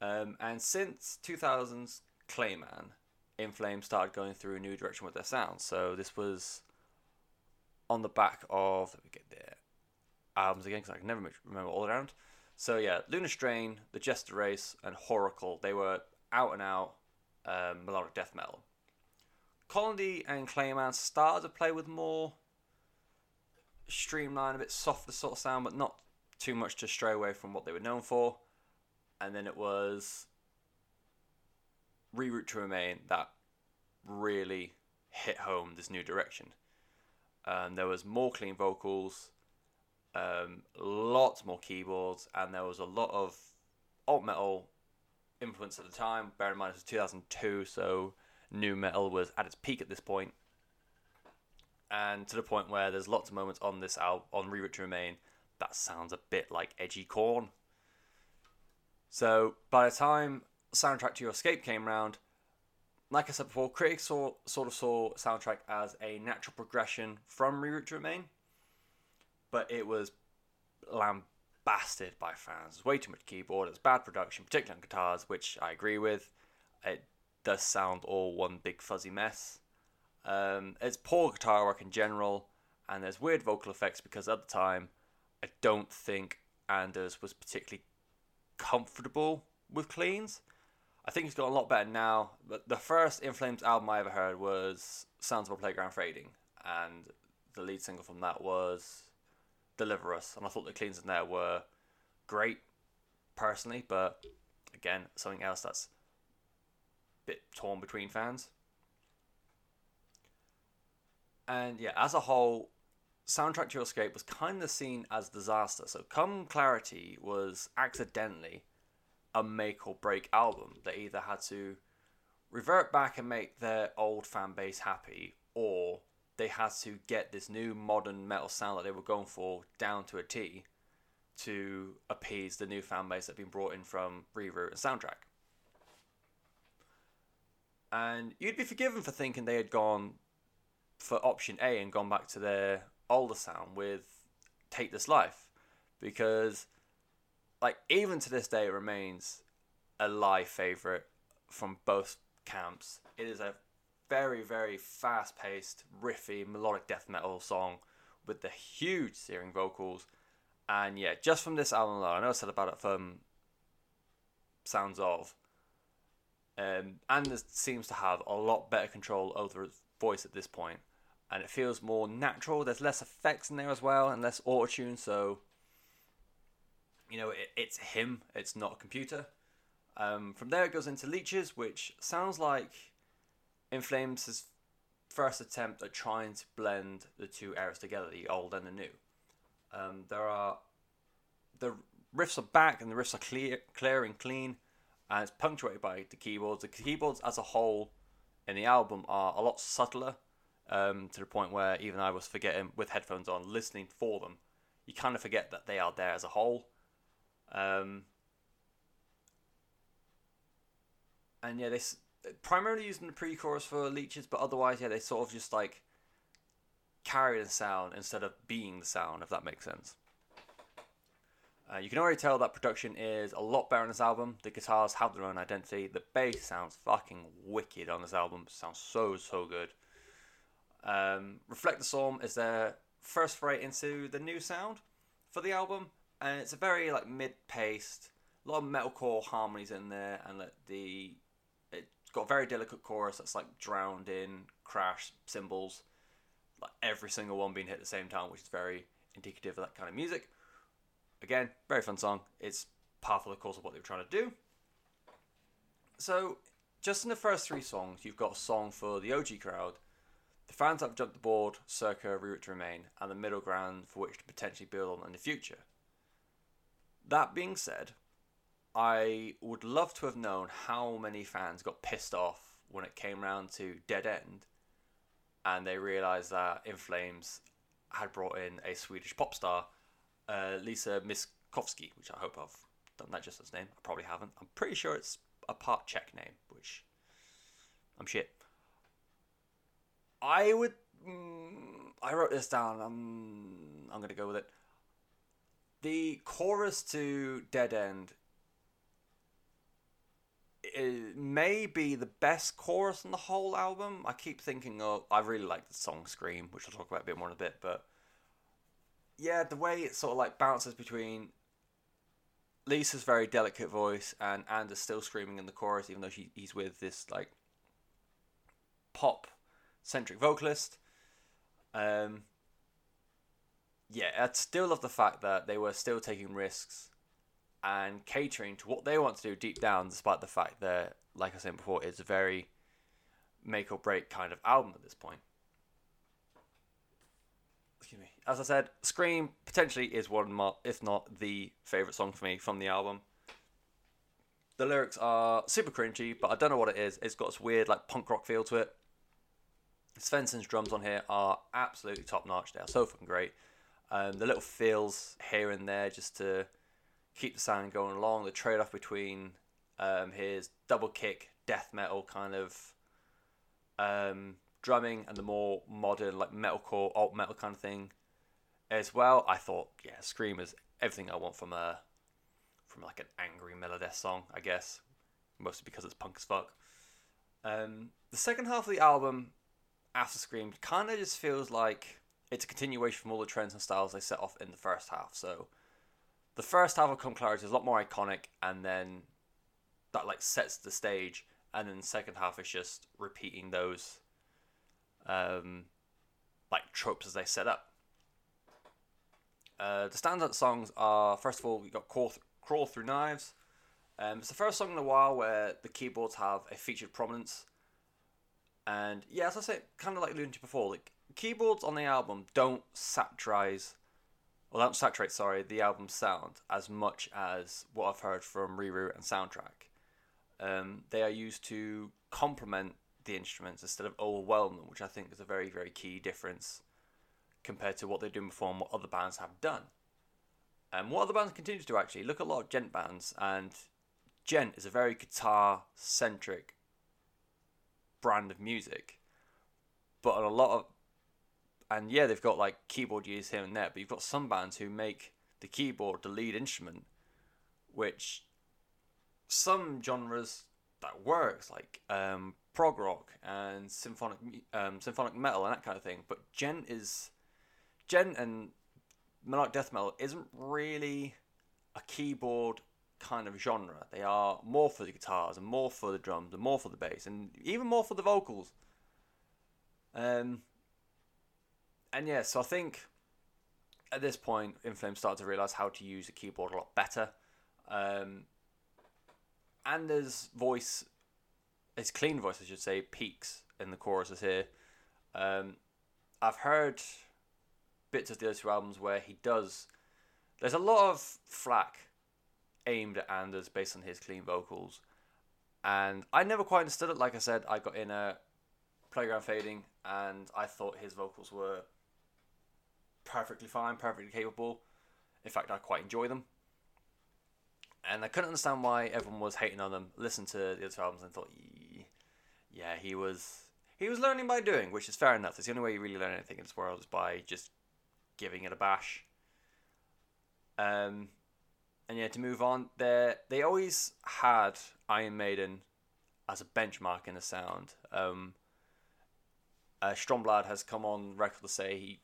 Um, and since 2000's Clayman, In Flames started going through a new direction with their sound. So this was on the back of let me get their albums again because I can never remember all around. So yeah, Lunar Strain, The Jester Race, and Whoracle. They were out and out um, melodic death metal. Colony and Clayman started to play with more streamlined, a bit softer sort of sound, but not too much to stray away from what they were known for. And then it was Reroute to Remain that really hit home this new direction. Um, there was more clean vocals, um, lots more keyboards, and there was a lot of alt metal influence at the time. Bear in mind, it was 2002, so nu metal was at its peak at this point, and to the point where there's lots of moments on this album, on Reroute to Remain, that sounds a bit like edgy Korn. So by the time soundtrack to Your Escape came around, like I said before, critics saw, sort of saw soundtrack as a natural progression from Reroute to Remain, but it was lambasted by fans. There's way too much keyboard. It's bad production, particularly on guitars, which I agree with. It does sound all one big fuzzy mess. Um, it's poor guitar work in general, and there's weird vocal effects because at the time, I don't think Anders was particularly comfortable with cleans. I think he's got a lot better now. But the first In Flames album I ever heard was Sounds of a Playground Fading, and the lead single from that was deliver us. And I thought the cleans in there were great, personally, but again, something else that's a bit torn between fans. And yeah, as a whole, Soundtrack to Your Escape was kind of seen as disaster. So Come Clarity was accidentally a make or break album. They either had to revert back and make their old fan base happy, or they had to get this new modern metal sound that they were going for down to a T to appease the new fan base that had been brought in from Reroute and Soundtrack. And you'd be forgiven for thinking they had gone for option A and gone back to their older sound with Take This Life. Because, like, even to this day, it remains a live favourite from both camps. It is a very, very fast paced, riffy, melodic death metal song with the huge searing vocals. And yeah, just from this album alone, I know I said about it from Sounds of. Um, Anders seems to have a lot better control over his voice at this point, and it feels more natural. There's less effects in there as well, and less auto tune, so you know it, it's him. It's not a computer. Um, from there, it goes into Leeches, which sounds like in Flames' his first attempt at trying to blend the two eras together, the old and the new. Um, there are the riffs are back and the riffs are clear, clear and clean, and it's punctuated by the keyboards. The keyboards as a whole in the album are a lot subtler um, to the point where even I was forgetting with headphones on, listening for them. You kind of forget that they are there as a whole. Um, and yeah, they s- primarily using the pre-chorus for leeches, but otherwise, yeah, they sort of just like carry the sound instead of being the sound, if that makes sense. Uh, you can already tell that production is a lot better on this album. The guitars have their own identity. The bass sounds fucking wicked on this album. It sounds so so good. Um, Reflect the Storm is their first foray into the new sound for the album, and it's a very like mid-paced, a lot of metalcore harmonies in there, and like, the it's got a very delicate chorus that's like drowned in crash cymbals, like every single one being hit at the same time, which is very indicative of that kind of music. Again, very fun song. It's powerful, of the course, of what they were trying to do. So, just in the first three songs, you've got a song for the OG crowd, the fans that have jumped the board, circa Reroute to Remain, and the middle ground for which to potentially build on in the future. That being said, I would love to have known how many fans got pissed off when it came round to Dead End and they realised that In Flames had brought in a Swedish pop star, uh, Lisa Miskovsky, which I hope I've done that just as name. I probably haven't. I'm pretty sure it's a part Czech name, which I'm shit. I would. Mm, I wrote this down. I'm. I'm gonna go with it. The chorus to Dead End it may be the best chorus on the whole album. I keep thinking of. I really like the song Scream, which I'll talk about a bit more in a bit, but yeah, the way it sort of like bounces between Lisa's very delicate voice and Anders still screaming in the chorus, even though she, he's with this like pop centric vocalist. Um, yeah, I still love the fact that they were still taking risks and catering to what they want to do deep down, despite the fact that, like I said before, it's a very make or break kind of album at this point. Excuse me. As I said, Scream potentially is one, of my, if not the favorite song for me from the album. The lyrics are super cringy, but I don't know what it is. It's got this weird like punk rock feel to it. Svensson's drums on here are absolutely top notch. They are so fucking great. Um, the little feels here and there just to keep the sound going along. The trade off between um, his double kick death metal kind of um, drumming and the more modern like metalcore alt metal kind of thing as well. I thought yeah, Scream is everything I want from a from like an angry Melodeath song, I guess, mostly because it's punk as fuck. Um, the second half of the album after Scream kind of just feels like it's a continuation from all the trends and styles they set off in the first half. So the first half of Come Clarity is a lot more iconic, and then that like sets the stage, and then the second half is just repeating those um, like tropes as they set up. Uh, the standout songs are first of all we got Crawl, Th- Crawl Through Knives. Um, it's the first song in a while where the keyboards have a featured prominence, and yeah, as I say, kind of like alluded to before, like keyboards on the album don't satirize well, don't saturate, sorry, the album's sound as much as what I've heard from Reroute and Soundtrack. Um, they are used to complement the instruments instead of overwhelm them, which I think is a very, very key difference compared to what they're doing before and what other bands have done. And what other bands continue to do actually, look at a lot of djent bands, and djent is a very guitar centric brand of music. But on a lot of and yeah, they've got like keyboard use here and there, but you've got some bands who make the keyboard the lead instrument, which some genres that works like um, prog rock and symphonic um, symphonic metal and that kind of thing. But djent is djent and melodic death metal isn't really a keyboard kind of genre. They are more for the guitars and more for the drums and more for the bass and even more for the vocals. Um, and yeah, so I think at this point, In Flames started to realize how to use the keyboard a lot better. Um, Anders' voice, his clean voice, I should say, peaks in the choruses here. Um, I've heard bits of the other two albums where he does. There's a lot of flack aimed at Anders based on his clean vocals, and I never quite understood it. Like I said, I got in a Playground Fading, and I thought his vocals were perfectly fine, perfectly capable. In fact, I quite enjoy them. And I couldn't understand why everyone was hating on them. Listened to the other albums and thought, yeah, he was he was learning by doing, which is fair enough. It's the only way you really learn anything in this world is by just giving it a bash. Um, and yeah, to move on, there they always had Iron Maiden as a benchmark in the sound. Um, uh, Stromblad has come on record to say he,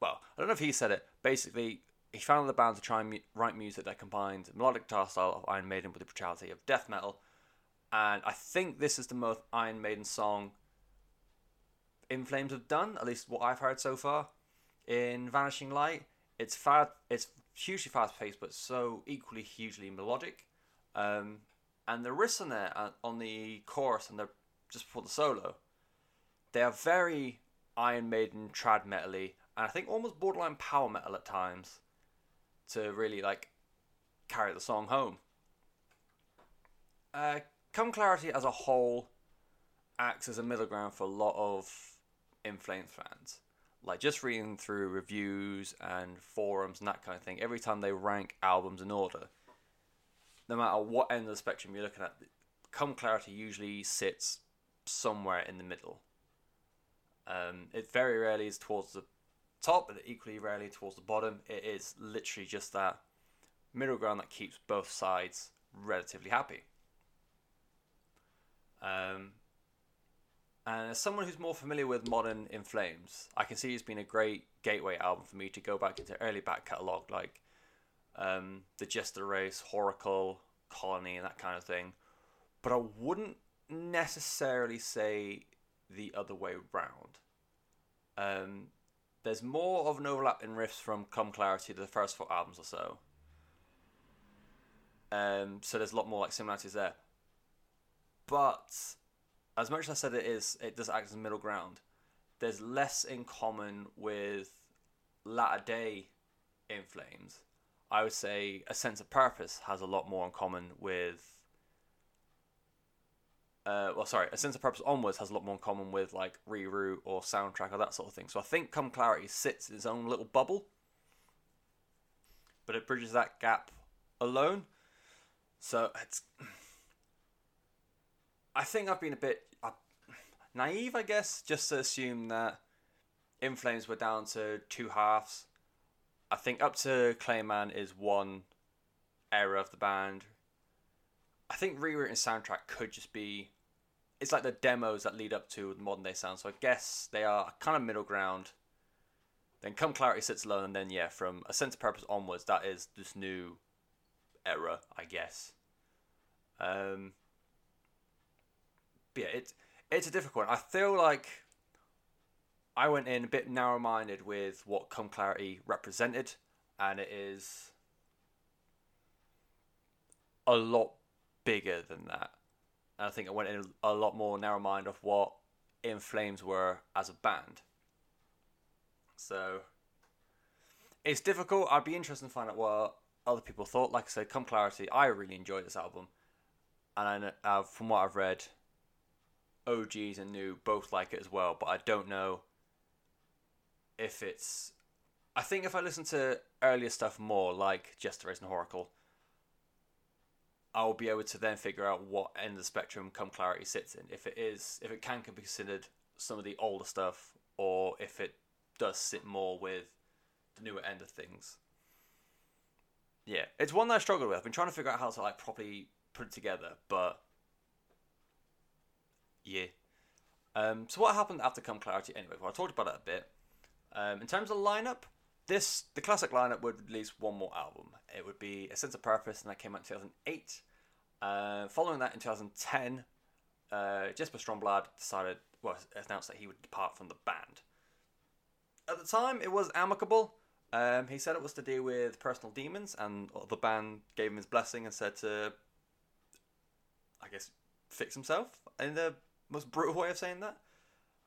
well, I don't know if he said it. Basically, he founded the band to try and mu- write music that combined melodic guitar style of Iron Maiden with the brutality of death metal. And I think this is the most Iron Maiden song In Flames have done, at least what I've heard so far. In Vanishing Light, it's fast, it's hugely fast paced, but so equally hugely melodic. Um, and the riffs on there uh, on the chorus and the just before the solo, they are very Iron Maiden trad metally, and I think almost borderline power metal at times, to really like carry the song home. Uh, Come Clarity as a whole acts as a middle ground for a lot of In Flames fans. Like just reading through reviews and forums and that kind of thing, every time they rank albums in order, no matter what end of the spectrum you're looking at, Come Clarity usually sits somewhere in the middle. Um, it very rarely is towards the top, but equally rarely towards the bottom. It is literally just that middle ground that keeps both sides relatively happy. Um, and as someone who's more familiar with modern In Flames, I can see it's been a great gateway album for me to go back into early back catalogue like um, the Jester Race, Whoracle, Colony, and that kind of thing. But I wouldn't necessarily say the other way round. Um, there's more of an overlap in riffs from Come Clarity to the first four albums or so. Um, so there's a lot more like similarities there. But as much as I said it is, it does act as a middle ground. There's less in common with latter day in flames. I would say a sense of purpose has a lot more in common with. Uh, well, sorry, a sense of purpose onwards has a lot more in common with like reroute or soundtrack or that sort of thing. So I think Come Clarity sits in its own little bubble, but it bridges that gap alone. So it's. I think I've been a bit uh, naive, I guess, just to assume that In Flames were down to two halves. I think up to Clayman is one era of the band. I think rewritten soundtrack could just be. It's like the demos that lead up to modern day sound. So I guess they are kind of middle ground. Then Come Clarity sits alone, and then yeah, from a sense of purpose onwards, that is this new era, I guess. Um, but yeah, it's it's a difficult one. I feel like I went in a bit narrow minded with what Come Clarity represented, and it is a lot bigger than that. And I think I went in a lot more narrow mind of what In Flames were as a band. So it's difficult. I'd be interested to find out what other people thought. Like I said, Come Clarity, I really enjoyed this album, and I know, uh, from what I've read, OGs and new both like it as well. But I don't know if it's. I think if I listen to earlier stuff more, like Jester Race and Whoracle, I'll be able to then figure out what end of the spectrum Come Clarity sits in. If it is, if it can be considered some of the older stuff, or if it does sit more with the newer end of things. Yeah, it's one that I struggled with. I've been trying to figure out how to like properly put it together, but yeah. Um, so what happened after Come Clarity anyway? Well, I talked about it a bit. Um, in terms of lineup, this the classic lineup would release one more album. It would be A Sense of Purpose, and that came out in 2008. Uh, following that, in 2010, uh, Jesper Stromblad decided, well, announced that he would depart from the band. At the time, it was amicable. Um, he said it was to deal with personal demons, and the band gave him his blessing and said to, I guess, fix himself in the most brutal way of saying that.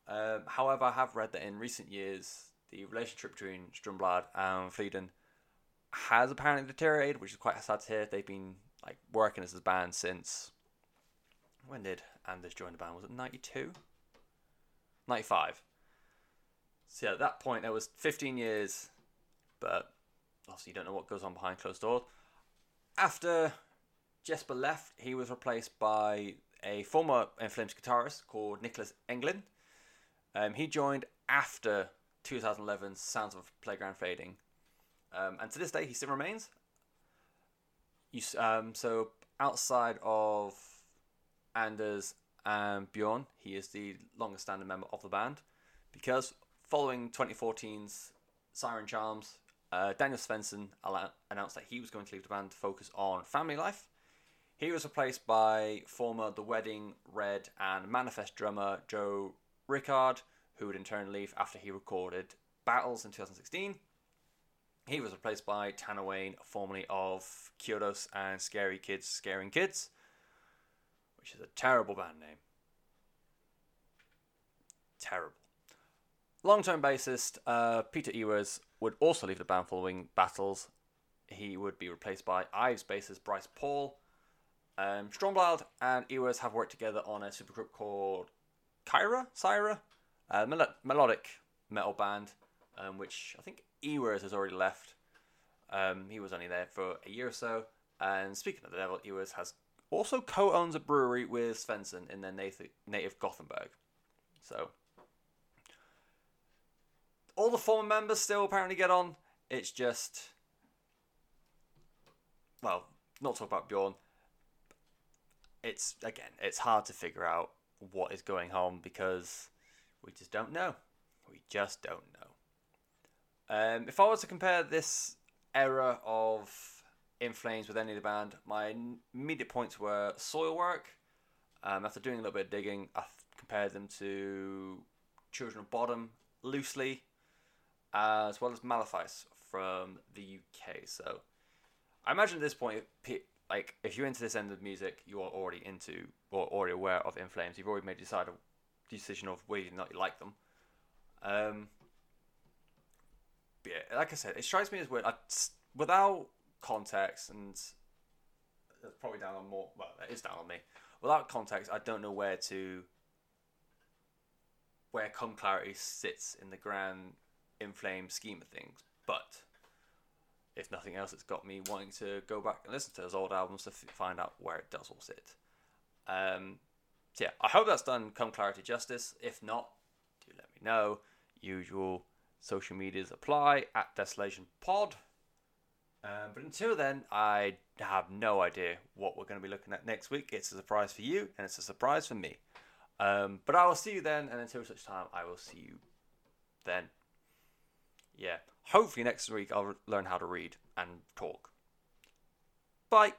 Um, however, I have read that in recent years, the relationship between Stromblad and Fridén has apparently deteriorated, which is quite sad to hear. They've been like working as a band since when did Anders join the band? Was it ninety two? 95. So yeah, at that point, it was 15 years, but obviously you don't know what goes on behind closed doors. After Jesper left, he was replaced by a former In Flames guitarist called Niclas Engelin. Um, he joined after 2011's Sounds of Playground Fading, um, and to this day he still remains. You, um, so outside of Anders and Bjorn, he is the longest standing member of the band because following 2014's Siren Charms, uh, Daniel Svensson announced that he was going to leave the band to focus on family life. He was replaced by former The Wedding, Red, and Manafest drummer Joe Rickard, who would in turn leave after he recorded Battles in 2016. He was replaced by Tanner Wayne, formerly of Chiodos and Scary Kids Scaring Kids, which is a terrible band name. Terrible. Long term bassist uh, Peter Iwers would also leave the band following battles. He would be replaced by Ives bassist Bryce Paul. Um, Stromblad and Iwers have worked together on a supergroup called Cyhra, Cyhra, a mel- melodic metal band, um, which I think Iwers has already left. Um, he was only there for a year or so. And speaking of the devil, Iwers has also co-owns a brewery with Svensson in their native, native Gothenburg. So all the former members still apparently get on. It's just, well, not talk about Bjorn. It's again, it's hard to figure out what is going on because we just don't know. We just don't know. Um, if I was to compare this era of In Flames with any of the band, my immediate points were Soilwork. Um, after doing a little bit of digging, I compared them to Children of Bodom loosely as well as Malefice from the UK. So I imagine at this point, like if you're into this end of music, you are already into or already aware of In Flames. You've already made a decision of whether or not you like them. Um, yeah, like I said, it strikes me as weird. I, without context, and probably down on more. Well, it is down on me. Without context, I don't know where to where Come Clarity sits in the grand inflamed scheme of things. But if nothing else, it's got me wanting to go back and listen to those old albums to f- find out where it does all sit. Um, so yeah, I hope that's done come clarity justice. If not, do let me know. Usual social medias apply at Desolation Pod. Um, but until then, I have no idea what we're going to be looking at next week. It's a surprise for you, and it's a surprise for me. Um, but I will see you then, and until such time, I will see you then yeah, hopefully next week I'll learn how to read and talk. Bye.